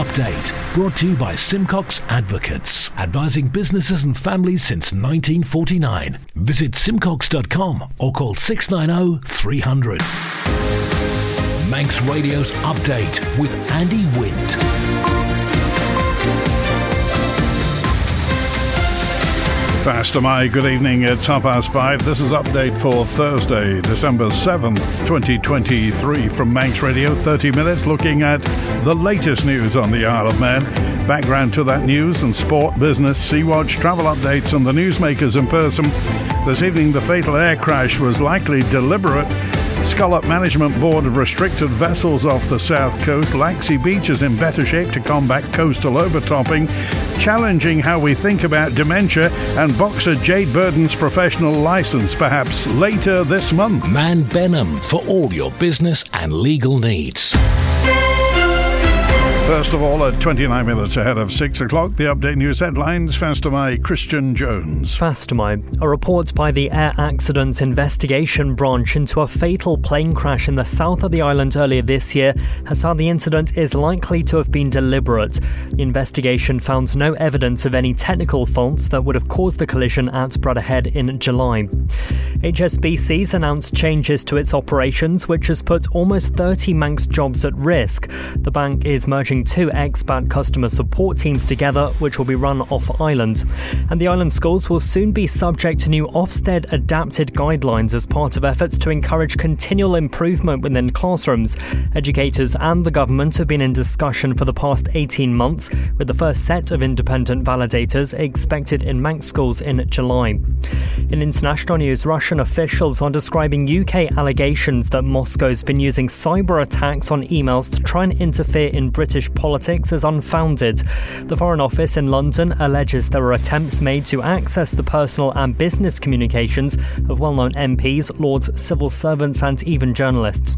Update brought to you by Simcox Advocates, advising businesses and families since 1949. Visit simcox.com or call 690 300. Manx Radio's Update with Andy Wint. Fast am I. Good evening. It's half past five. This is update for Thursday, December 7th, 2023 from Manx Radio. 30 minutes looking at the latest news on the Isle of Man. Background to that news and sport, business, Sea Watch, travel updates, and the newsmakers in person. This evening, the fatal air crash was likely deliberate Scallop Management Board of restricted vessels off the south coast. Laxey Beach is in better shape to combat coastal overtopping, challenging how we think about dementia, and boxer Jade Burden's professional license perhaps later this month. Mann Benham for all your business and legal needs. First of all, at 29 minutes ahead of 6 o'clock, the update news headlines. Fastamai Christian Jones. Fastamai, a report by the Air Accidents Investigation Branch into a fatal plane crash in the south of the island earlier this year has found the incident is likely to have been deliberate. The investigation found no evidence of any technical faults that would have caused the collision at Bradda Head in July. HSBC's announced changes to its operations, which has put almost 30 Manx jobs at risk. The bank is merging two expat customer support teams together, which will be run off island. And the island schools will soon be subject to new Ofsted adapted guidelines as part of efforts to encourage continual improvement within classrooms. Educators and the government have been in discussion for the past 18 months, with the first set of independent validators expected in Manx schools in July. In international news, Russian officials are describing UK allegations that Moscow's been using cyber attacks on emails to try and interfere in British politics as unfounded. The Foreign Office in London alleges there were attempts made to access the personal and business communications of well known MPs, lords, civil servants, and even journalists.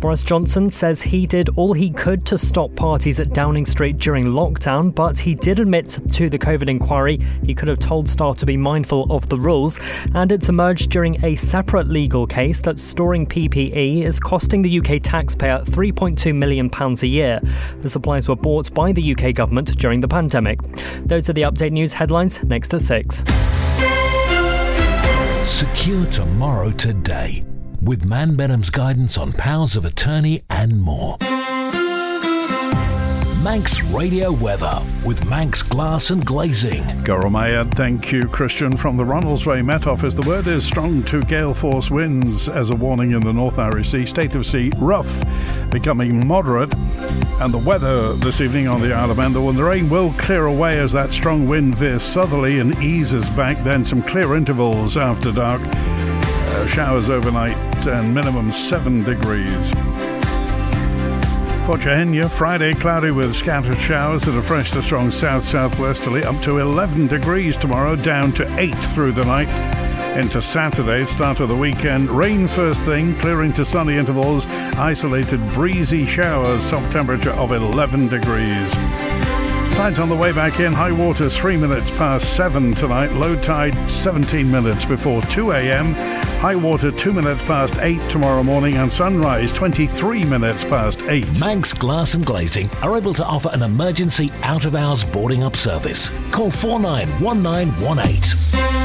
Boris Johnson says he did all he could to stop parties at Downing Street during lockdown, but he did admit to the COVID inquiry he could have told staff to be mindful of the rules, and it's emerged during a separate legal case that storing PPE is costing the UK taxpayer £3.2 million a year. The supplies were bought by the UK government during the pandemic. Those are the update news headlines next at 6. Secure tomorrow today with Mann Benham's guidance on powers of attorney and more. Manx Radio Weather with Manx Glass and Glazing. Goromaya, thank you, Christian. From the Ronaldsway Met Office, the word is strong to gale force winds as a warning in the North Irish Sea. State of sea rough, becoming moderate. And the weather this evening on the Isle of Man, the rain will clear away as that strong wind veers southerly and eases back. Then some clear intervals after dark. Uh, showers overnight and minimum 7 degrees. Portchahenya, Friday cloudy with scattered showers at a fresh to strong south southwesterly, up to 11 degrees tomorrow, down to 8 through the night. Into Saturday, start of the weekend, rain first thing, clearing to sunny intervals, isolated breezy showers, top temperature of 11 degrees. Tides on the way back in, high water 3 minutes past 7 tonight, low tide 17 minutes before 2 a.m. High water 2 minutes past 8 tomorrow morning and sunrise 23 minutes past 8. Manx Glass and Glazing are able to offer an emergency out of hours boarding up service. Call 491918.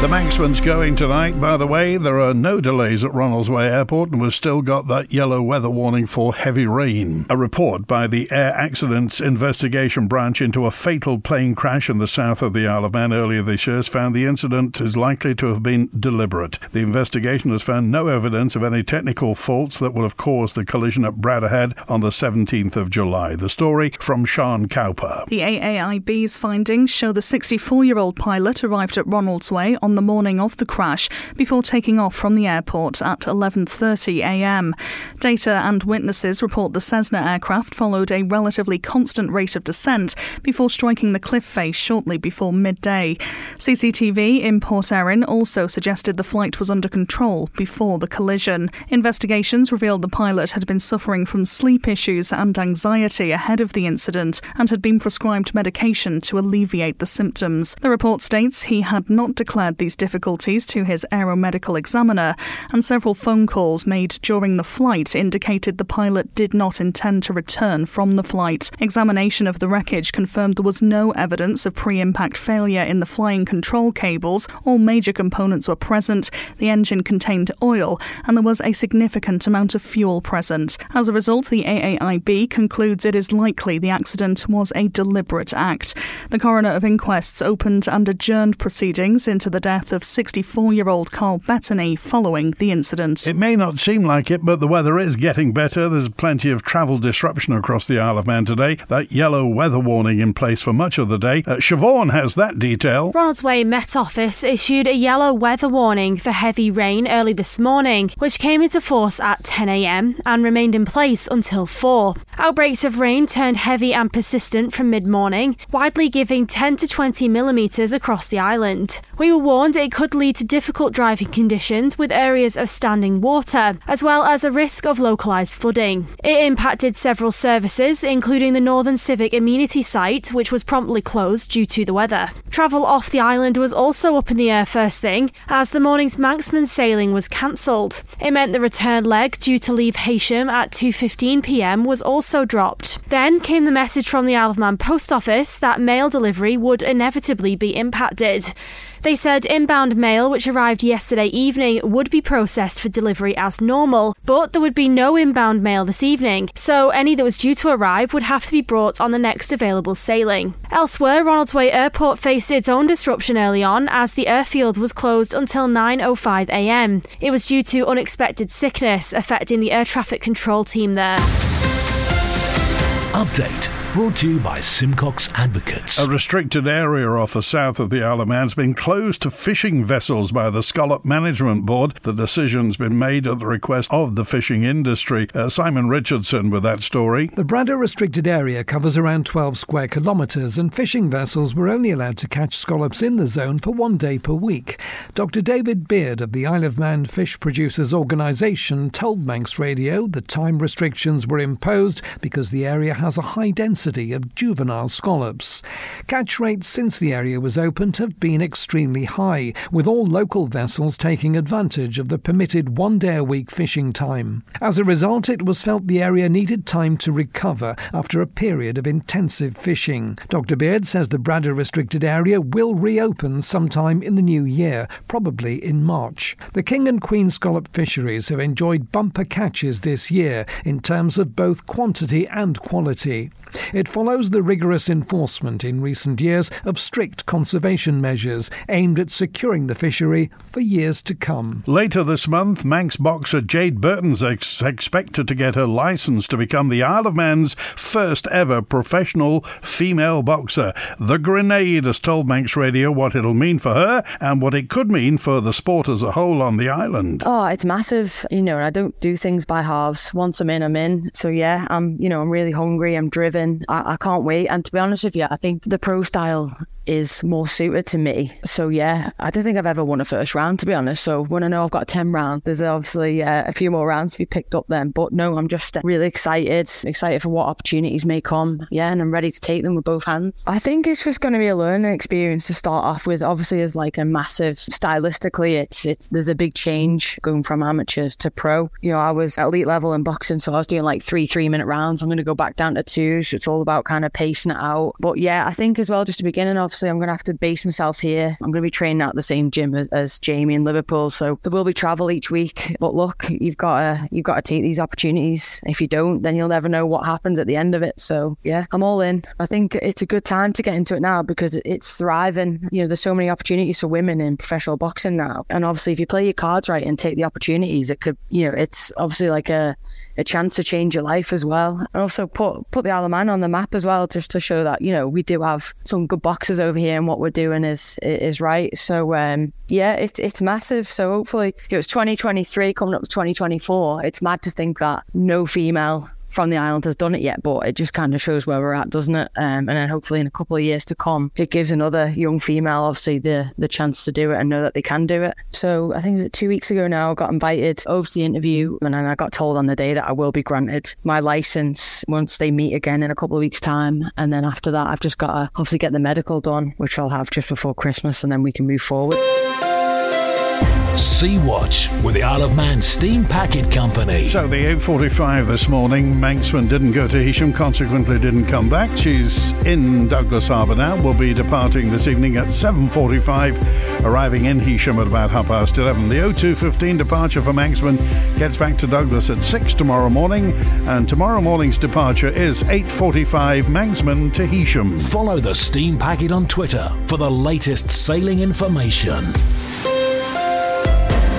The Manxman's going tonight. By the way, there are no delays at Ronaldsway Airport, and we've still got that yellow weather warning for heavy rain. A report by the Air Accidents Investigation Branch into a fatal plane crash in the south of the Isle of Man earlier this year has found the incident is likely to have been deliberate. The investigation has found no evidence of any technical faults that would have caused the collision at Bradda Head on the 17th of July. The story from Sean Cowper. The AAIB's findings show the 64 year old pilot arrived at Ronaldsway on on the morning of the crash before taking off from the airport at 11:30 a.m. Data and witnesses report the Cessna aircraft followed a relatively constant rate of descent before striking the cliff face shortly before midday. CCTV in Port Erin also suggested the flight was under control before the collision. Investigations revealed the pilot had been suffering from sleep issues and anxiety ahead of the incident and had been prescribed medication to alleviate the symptoms. The report states he had not declared these difficulties to his aeromedical examiner, and several phone calls made during the flight indicated the pilot did not intend to return from the flight. Examination of the wreckage confirmed there was no evidence of pre impact failure in the flying control cables. All major components were present, the engine contained oil, and there was a significant amount of fuel present. As a result, the AAIB concludes it is likely the accident was a deliberate act. The coroner of inquests opened and adjourned proceedings into the death of 64 year old Carl Bettany following the incident. It may not seem like it, but the weather is getting better. There's plenty of travel disruption across the Isle of Man today. That yellow weather warning in place for much of the day. Uh, Siobhan has that detail. Ronaldsway Met Office issued a yellow weather warning for heavy rain early this morning, which came into force at 10am and remained in place until 4. Outbreaks of rain turned heavy and persistent from mid morning, widely giving 10 to 20 millimetres across the island. We were warned it could lead to difficult driving conditions with areas of standing water, as well as a risk of localised flooding. It impacted several services, including the Northern Civic Amenity site, which was promptly closed due to the weather. Travel off the island was also up in the air first thing, as the morning's Manxman sailing was cancelled. It meant the return leg due to leave Heysham at 2.15pm was also dropped. Then came the message from the Isle of Man Post Office that mail delivery would inevitably be impacted. They said inbound mail, which arrived yesterday evening, would be processed for delivery as normal, but there would be no inbound mail this evening, so any that was due to arrive would have to be brought on the next available sailing. Elsewhere, Ronaldsway Airport faced its own disruption early on as the airfield was closed until 9.05am. It was due to unexpected sickness affecting the air traffic control team there. Update Brought to you by Simcox Advocates. A restricted area off the south of the Isle of Man has been closed to fishing vessels by the Scallop Management Board. The decision's been made at the request of the fishing industry. Uh, Simon Richardson with that story. The Bradda restricted area covers around 12 square kilometres, and fishing vessels were only allowed to catch scallops in the zone for one day per week. Dr. David Beard of the Isle of Man Fish Producers Organisation told Manx Radio the time restrictions were imposed because the area has a high density density of juvenile scallops. Catch rates since the area was opened have been extremely high, with all local vessels taking advantage of the permitted one day a week fishing time. As a result, it was felt the area needed time to recover after a period of intensive fishing. Dr. Beard says the Bradda restricted area will reopen sometime in the new year, probably in March. The King and Queen scallop fisheries have enjoyed bumper catches this year in terms of both quantity and quality. It follows the rigorous enforcement in recent years of strict conservation measures aimed at securing the fishery for years to come. Later this month, Manx boxer Jade Burden's ex- expected to get her license to become the Isle of Man's first ever professional female boxer. The Grenade has told Manx Radio what it'll mean for her and what it could mean for the sport as a whole on the island. Oh, it's massive. You know, I don't do things by halves. Once I'm in, I'm in. So yeah, I'm, you know, I'm really hungry. I'm driven. I, I can't wait. And to be honest with you, I think the pro style is more suited to me. So yeah, I don't think I've ever won a first round to be honest. So when I know I've got 10 rounds, there's obviously uh, a few more rounds to be picked up then. But no, I'm just really excited, excited for what opportunities may come. Yeah, and I'm ready to take them with both hands. I think it's just going to be a learning experience to start off with. Obviously, there's like a massive stylistically, it's it's there's a big change going from amateurs to pro. You know, I was elite level in boxing, so I was doing like three three minute rounds. I'm going to go back down to two. It's all about kind of pacing it out. But yeah, I think as well, just to begin, and obviously, I'm going to have to base myself here. I'm going to be training at the same gym as, as Jamie in Liverpool, so there will be travel each week. But look, you've got to you've got to take these opportunities. If you don't, then you'll never know what happens at the end of it. So yeah, I'm all in. I think it's a good time to get into it now because it's thriving. You know, there's so many opportunities for women in professional boxing now, and obviously, if you play your cards right and take the opportunities, it could, you know, it's obviously like a a chance to change your life as well. And also put put the Isle on the map as well, just to show that you know we do have some good boxes over here, and what we're doing is is right. So um, yeah, it's it's massive. So hopefully, it was 2023 coming up to 2024. It's mad to think that no female from the island has done it yet, but it just kind of shows where we're at, doesn't it? Um, and then hopefully in a couple of years to come, it gives another young female obviously the the chance to do it and know that they can do it. So I think it two weeks ago now, I got invited over to the interview, and then I got told on the day that I will be granted my license once they meet again in a couple of weeks' time. And then after that, I've just got to obviously get the medical done, which I'll have just before Christmas, and then we can move forward. Sea Watch with the Isle of Man Steam Packet Company. So the 8:45 this morning, Manxman didn't go to Heysham, consequently didn't come back. She's in Douglas Harbour now. Will be departing this evening at 7:45, arriving in Heysham at about half past 11. The 02:15 departure for Manxman gets back to Douglas at 6 tomorrow morning, and tomorrow morning's departure is 8:45 Manxman to Heysham. Follow the Steam Packet on Twitter for the latest sailing information.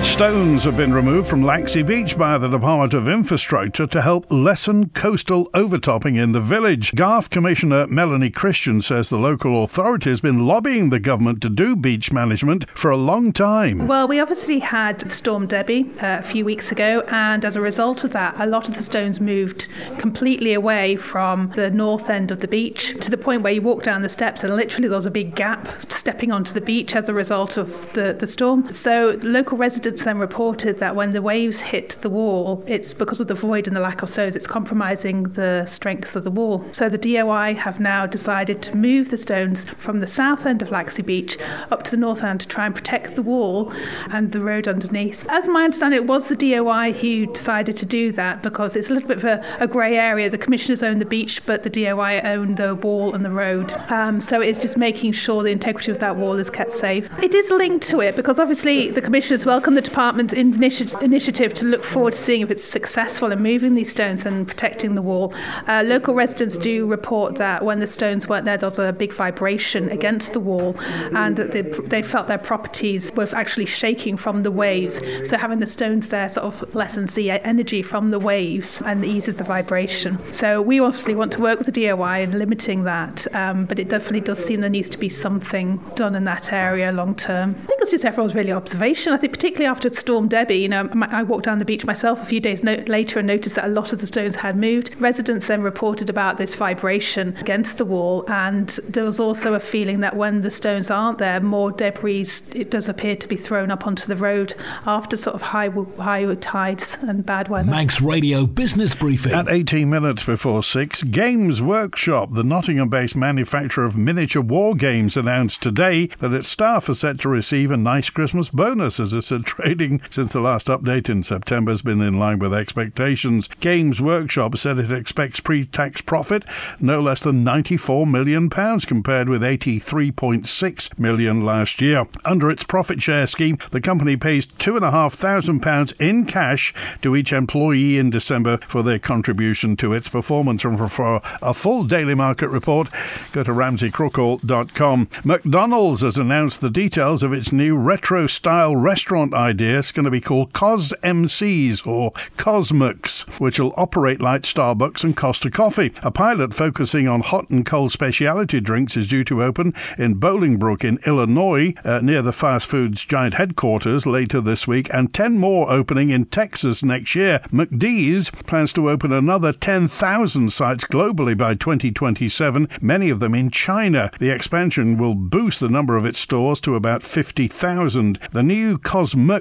Stones have been removed from Laxey Beach by the Department of Infrastructure to help lessen coastal overtopping in the village. Garff Commissioner Melanie Christian says the local authority has been lobbying the government to do beach management for a long time. Well, we obviously had Storm Debbie uh, a few weeks ago, and as a result of that, a lot of the stones moved completely away from the north end of the beach to the point where you walk down the steps and literally there was a big gap stepping onto the beach as a result of the, the storm. So local residents then reported that when the waves hit the wall, it's because of the void and the lack of stones, it's compromising the strength of the wall. So the DOI have now decided to move the stones from the south end of Laxey Beach up to the north end to try and protect the wall and the road underneath. As my understanding, it was the DOI who decided to do that because it's a little bit of a, a grey area. The commissioners own the beach, but the DOI own the wall and the road. Um, so it's just making sure the integrity of that wall is kept safe. It is linked to it because obviously the commissioners welcome the department's initi- initiative to look forward to seeing if it's successful in moving these stones and protecting the wall. Uh, local residents do report that when the stones weren't there, there was a big vibration against the wall, and that they, they felt their properties were actually shaking from the waves. So having the stones there sort of lessens the energy from the waves and eases the vibration. So we obviously want to work with the DOI in limiting that, um, but it definitely does seem there needs to be something done in that area long term. I think it's just everyone's really observation. I think particularly after Storm Debbie, you know, I walked down the beach myself a few days no- later and noticed that a lot of the stones had moved. Residents then reported about this vibration against the wall, and there was also a feeling that when the stones aren't there, more debris it does appear to be thrown up onto the road after sort of high high tides and bad weather. Manx Radio Business Briefing. At 18 minutes before 6, Games Workshop, the Nottingham based manufacturer of miniature war games, announced today that its staff are set to receive a nice Christmas bonus as a said trading since the last update in September has been in line with expectations. Games Workshop said it expects pre tax profit no less than £94 million compared with £83.6 million last year. Under its profit share scheme, the company pays £2,500 in cash to each employee in December for their contribution to its performance. And for a full daily market report, go to ramseycrookall.com. McDonald's has announced the details of its new retro style restaurant idea. It's going to be called Cos MCs or Cosmux, which will operate like Starbucks and Costa Coffee. A pilot focusing on hot and cold specialty drinks is due to open in Bolingbrook in Illinois, uh, near the fast foods giant headquarters later this week, and 10 more opening in Texas next year. McDee's plans to open another 10,000 sites globally by 2027, many of them in China. The expansion will boost the number of its stores to about 50,000. The new Cosmux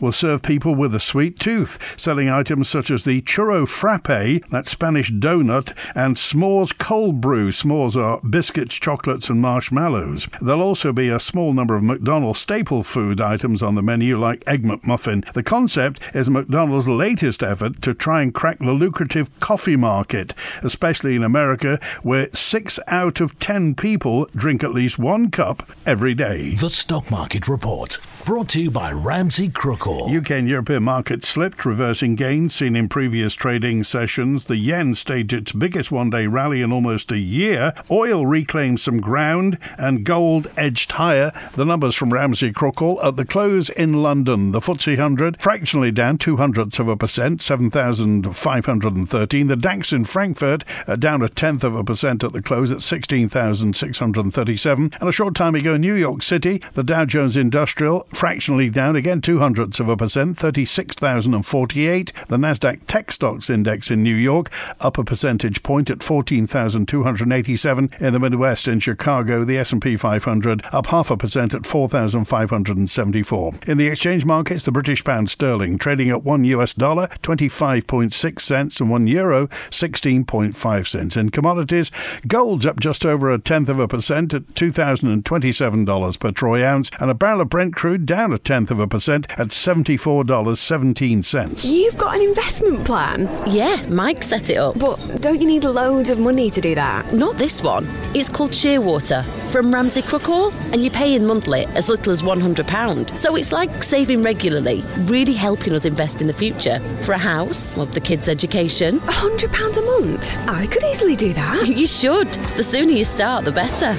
will serve people with a sweet tooth, selling items such as the churro frappe, that Spanish donut, and s'mores cold brew. S'mores are biscuits, chocolates, and marshmallows. There'll also be a small number of McDonald's staple food items on the menu, like Egg McMuffin. The concept is McDonald's latest effort to try and crack the lucrative coffee market, especially in America, where six out of ten people drink at least one cup every day. The Stock Market Report, brought to you by Ramsey Crookall. UK and European markets slipped, reversing gains seen in previous trading sessions. The yen staged its biggest one day rally in almost a year. Oil reclaimed some ground and gold edged higher. The numbers from Ramsey Crookall at the close in London. The FTSE 100 fractionally down two hundredths of a percent, 7,513. The DAX in Frankfurt uh, down a tenth of a percent at the close at 16,637. And a short time ago New York City, the Dow Jones Industrial fractionally down again two hundredths of a percent, 36,048. The Nasdaq Tech Stocks Index in New York up a percentage point at 14,287. In the Midwest in Chicago, the S&P 500 up half a percent at 4,574. In the exchange markets, the British pound sterling trading at 1 US dollar 25.6 cents and 1 euro 16. 1.5 cents. In commodities, gold's up just over a tenth of a percent at $2,027 per troy ounce, and a barrel of Brent crude down a tenth of a percent at $74.17. You've got an investment plan? Yeah, Mike set it up. But don't you need loads of money to do that? Not this one. It's called Shearwater from Ramsey Crookall, and you pay in monthly as little as £100. So it's like saving regularly, really helping us invest in the future for a house, or the kids' education. £100 a month? I could easily do that. You should. The sooner you start, the better.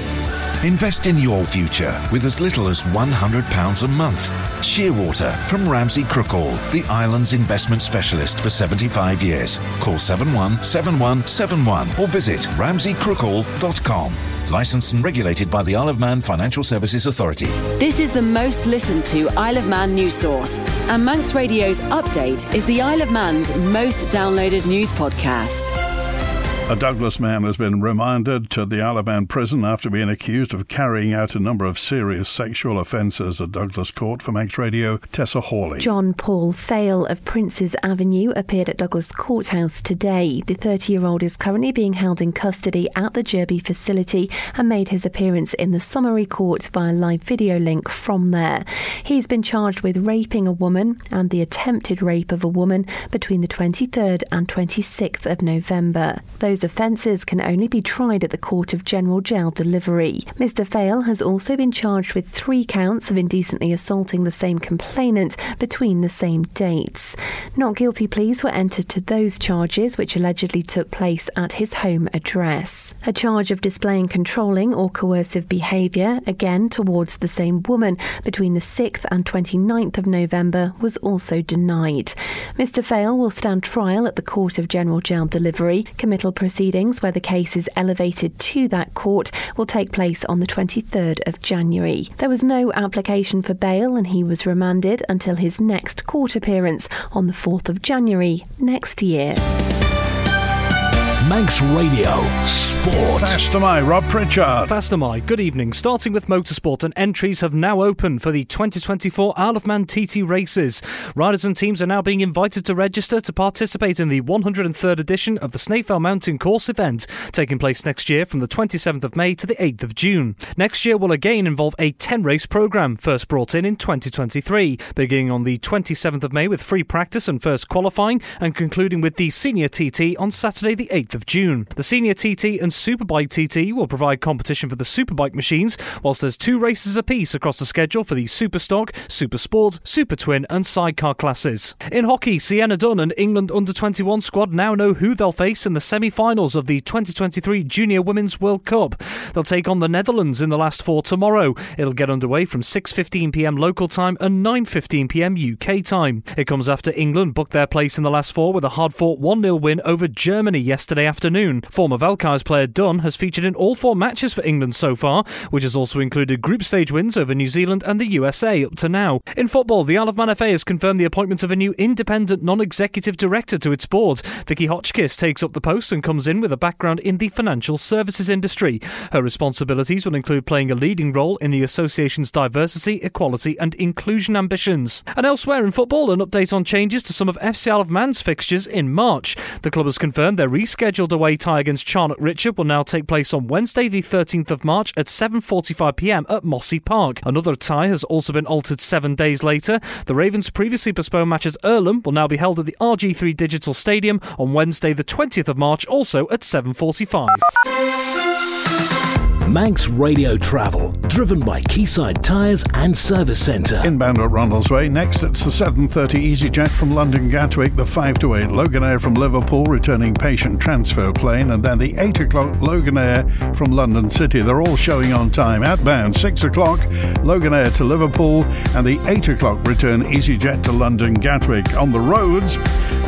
Invest in your future with as little as £100 a month. Shearwater from Ramsey Crookall, the island's investment specialist for 75 years. Call 717171 or visit ramseycrookall.com. Licensed and regulated by the Isle of Man Financial Services Authority. This is the most listened to Isle of Man news source, and Manx Radio's update is the Isle of Man's most downloaded news podcast. A Douglas man has been remanded to the Man prison after being accused of carrying out a number of serious sexual offences at Douglas Court. For Manx Radio, Tessa Hawley. John Paul Fail of Princes Avenue appeared at Douglas Courthouse today. The 30 year old is currently being held in custody at the Derby facility and made his appearance in the summary court via live video link from there. He's been charged with raping a woman and the attempted rape of a woman between the 23rd and 26th of November. Those those offences can only be tried at the Court of General Gaol Delivery. Mr. Fail has also been charged with three counts of indecently assaulting the same complainant between the same dates. Not guilty pleas were entered to those charges, which allegedly took place at his home address. A charge of displaying controlling or coercive behaviour, again towards the same woman, between the 6th and 29th of November was also denied. Mr. Fail will stand trial at the Court of General Gaol Delivery. Committal proceedings, where the case is elevated to that court, will take place on the 23rd of January. There was no application for bail and he was remanded until his next court appearance on the 4th of January next year. Manx Radio Sport. Faster my Rob Pritchard. Faster my good evening. Starting with motorsport, and entries have now opened for the 2024 Isle of Man TT races. Riders and teams are now being invited to register to participate in the 103rd edition of the Snaefell Mountain Course event, taking place next year from the 27th of May to the 8th of June. Next year will again involve a 10 race programme, first brought in in 2023, beginning on the 27th of May with free practice and first qualifying, and concluding with the senior TT on Saturday the 8th of June. The Senior TT and Superbike TT will provide competition for the Superbike machines, whilst there's two races apiece across the schedule for the Superstock, Super Sport, Super Twin, and Sidecar classes. In hockey, Sienna Dunn and England under 21 squad now know who they'll face in the semi finals of the 2023 Junior Women's World Cup. They'll take on the Netherlands in the last four tomorrow. It'll get underway from 6:15 pm local time and 9:15 pm UK time. It comes after England booked their place in the last four with a hard-fought 1-0 win over Germany yesterday afternoon. Former Valkyries player Dunn has featured in all four matches for England so far, which has also included group stage wins over New Zealand and the USA up to now. In football, the Isle of Man FA has confirmed the appointment of a new independent non-executive director to its board. Vicky Hotchkiss takes up the post and comes in with a background in the financial services industry. Her responsibilities will include playing a leading role in the association's diversity, equality and inclusion ambitions. And elsewhere in football, an update on changes to some of FC Isle of Man's fixtures in March. The club has confirmed their rescheduled scheduled away tie against Charnock Richard will now take place on Wednesday, the 13th of March at 7:45 p.m. at Mossie Park. Another tie has also been altered seven days later. The Ravens' previously postponed match at Irlam will now be held at the RG3 Digital Stadium on Wednesday, the 20th of March, also at 7:45. Manx Radio Travel, driven by Quayside Tyres and Service Centre. Inbound at Ronaldsway. Next, it's the 7.30 EasyJet from London Gatwick, the 5 to 8 Loganair from Liverpool, returning patient transfer plane, and then the 8 o'clock Loganair from London City. They're all showing on time. Outbound, 6 o'clock Loganair to Liverpool, and the 8 o'clock return EasyJet to London Gatwick. On the roads,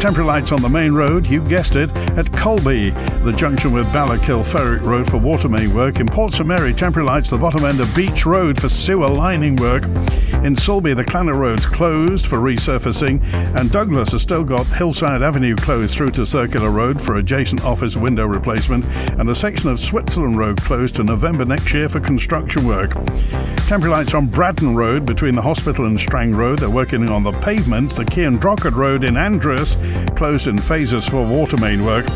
temporary lights on the main road, you guessed it, at Colby, the junction with Ballakilpheric Road for water main work. In Port St Mary, temporary lights the bottom end of Beach Road for sewer lining work. In Sulby, the Clanner Road's closed for resurfacing, and Douglas has still got Hillside Avenue closed through to Circular Road for adjacent office window replacement, and a section of Switzerland Road closed to November next year for construction work. Temporary lights on Braddon Road between the hospital and Strang Road. They're working on the pavements. The Kean Drockard Road in Andreas closed in phases for water main work.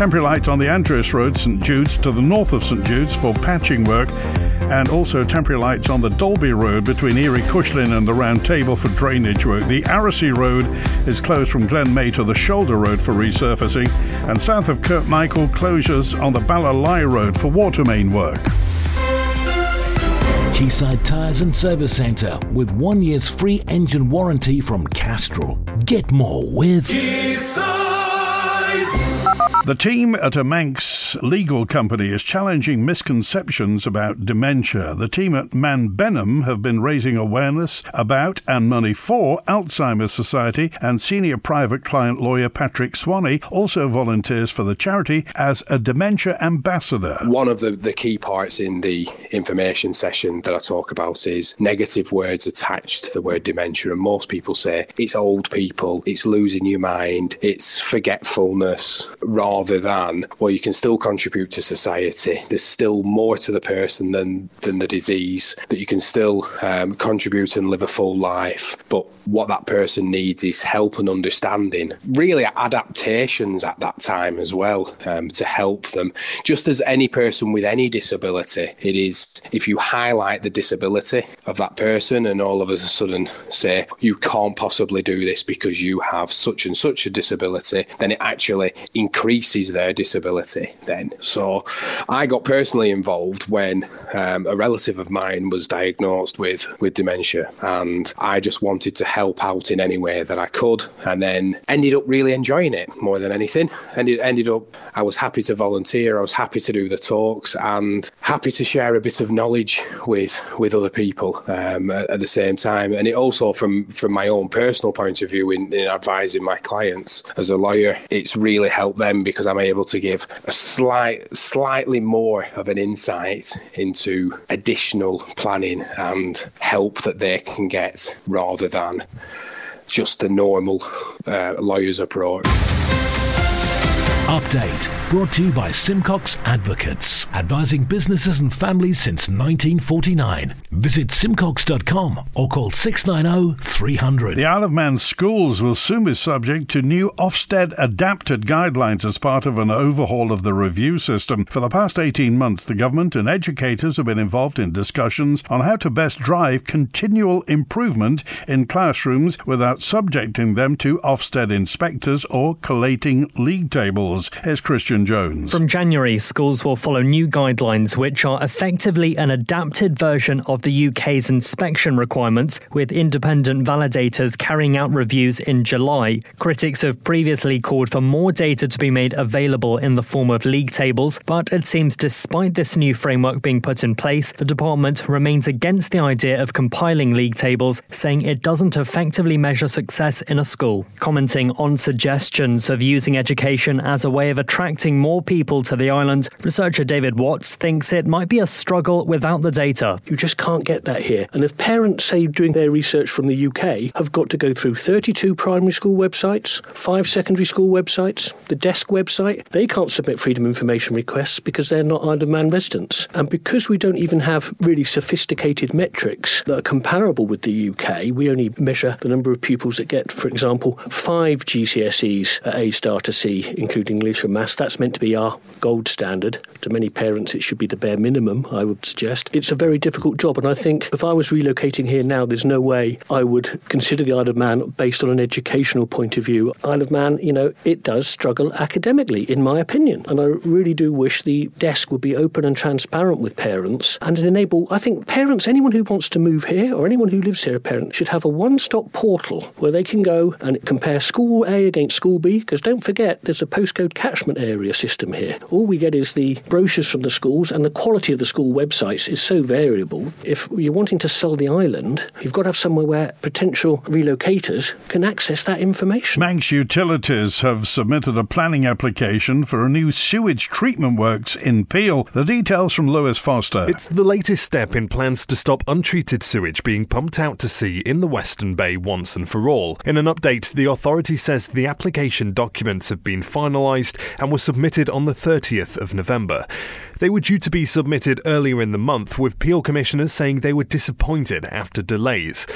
Temporary lights on the Andreas Road, St Jude's, to the north of St Jude's for patching work and also temporary lights on the Dalby Road between Eary Cushlin and the Round Table for drainage work. The Aracy Road is closed from Glen Maye to the Shoulder Road for resurfacing, and south of Kirkmichael, closures on the Ballalai Road for water main work. Quayside Tyres and Service Centre with one year's free engine warranty from Castrol. Get more with Quayside. The team at a Manx legal company is challenging misconceptions about dementia. The team at Mann Benham have been raising awareness about and money for Alzheimer's Society, and senior private client lawyer Patrick Swanee also volunteers for the charity as a dementia ambassador. One of the, the key parts in the information session that I talk about is negative words attached to the word dementia, and most people say it's old people, it's losing your mind, it's forgetfulness rather than, well, you can still contribute to society. There's still more to the person than, than the disease, that you can still um, contribute and live a full life. But what that person needs is help and understanding, really adaptations at that time as well um, to help them. Just as any person with any disability, it is if you highlight the disability of that person and all of a sudden say, you can't possibly do this because you have such and such a disability, then it actually increases their disability then. So I got personally involved when um, a relative of mine was diagnosed with, with dementia and I just wanted to help out in any way that I could and then ended up really enjoying it more than anything. And it ended up, I was happy to volunteer, I was happy to do the talks and happy to share a bit of knowledge with, with other people um, at, at, the same time. And it also, from, from my own personal point of view in, in advising my clients as a lawyer, it's really helped them because I'm able to give a slight, slightly more of an insight into additional planning and help that they can get rather than just the normal uh, lawyer's approach. Update brought to you by Simcox Advocates, advising businesses and families since 1949. Visit simcox.com or call 690 300. The Isle of Man schools will soon be subject to new Ofsted adapted guidelines as part of an overhaul of the review system. For the past 18 months, the government and educators have been involved in discussions on how to best drive continual improvement in classrooms without subjecting them to Ofsted inspectors or collating league tables. Here's Christian Jones. From January, schools will follow new guidelines which are effectively an adapted version of the UK's inspection requirements, with independent validators carrying out reviews in July. Critics have previously called for more data to be made available in the form of league tables, but it seems despite this new framework being put in place, the department remains against the idea of compiling league tables, saying it doesn't effectively measure success in a school. Commenting on suggestions of using education as a way of attracting more people to the island, researcher David Watts thinks it might be a struggle without the data. You just can't get that here. And if parents, say, doing their research from the UK, have got to go through 32 primary school websites, five secondary school websites, the DESC website, they can't submit freedom information requests because they're not Isle of Man residents. And because we don't even have really sophisticated metrics that are comparable with the UK, we only measure the number of pupils that get, for example, five GCSEs at A star to C, including English and Maths. That's meant to be our gold standard. To many parents, it should be the bare minimum, I would suggest. It's a very difficult job, and I think if I was relocating here now, there's no way I would consider the Isle of Man based on an educational point of view. Isle of Man, you know, it does struggle academically, in my opinion, and I really do wish the DESC would be open and transparent with parents and enable, I think, parents, anyone who wants to move here or anyone who lives here, a parent, should have a one stop portal where they can go and compare school A against school B, because don't forget, there's a postcode catchment area system here. All we get is the brochures from the schools, and the quality of the school websites is so variable. If you're wanting to sell the island, you've got to have somewhere where potential relocators can access that information. Manx Utilities have submitted a planning application for a new sewage treatment works in Peel. The details from Lewis Foster. It's the latest step in plans to stop untreated sewage being pumped out to sea in the Western Bay once and for all. In an update, the authority says the application documents have been finalised finalised and were submitted on the 30th of November. They were due to be submitted earlier in the month, with Peel commissioners saying they were disappointed after delays.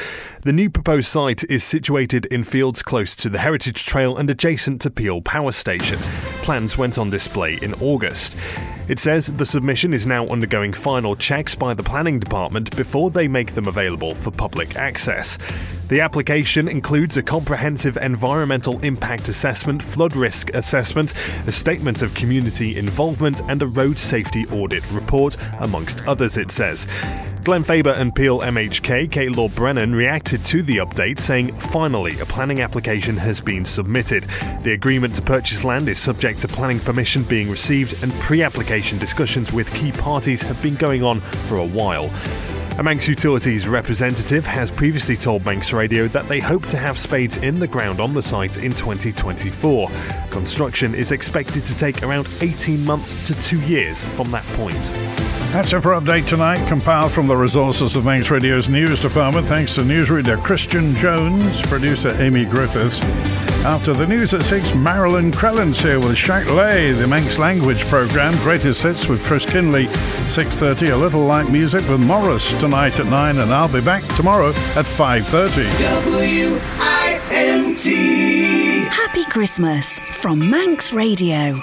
The new proposed site is situated in fields close to the Heritage Trail and adjacent to Peel Power Station. Plans went on display in August. It says the submission is now undergoing final checks by the planning department before they make them available for public access. The application includes a comprehensive environmental impact assessment, flood risk assessment, a statement of community involvement, and a road safety audit report, amongst others, it says. Glenfaba and Peel MHK, Kate Lord-Brennan, reacted to the update, saying, Finally, a planning application has been submitted. The agreement to purchase land is subject to planning permission being received, and pre application discussions with key parties have been going on for a while. A Manx Utilities representative has previously told Manx Radio that they hope to have spades in the ground on the site in 2024. Construction is expected to take around 18 months to two years from that point. That's it for Update Tonight, compiled from the resources of Manx Radio's news department. Thanks to newsreader Christian Jones, producer Amy Griffiths. After the news at 6, Marilyn Crellin's here with Shiaght Laa, the Manx language program. Greatest hits with Chris Kinley. 6.30, a little light music with Morris tonight at 9, and I'll be back tomorrow at 5.30. W-I-N-T. Happy Christmas from Manx Radio.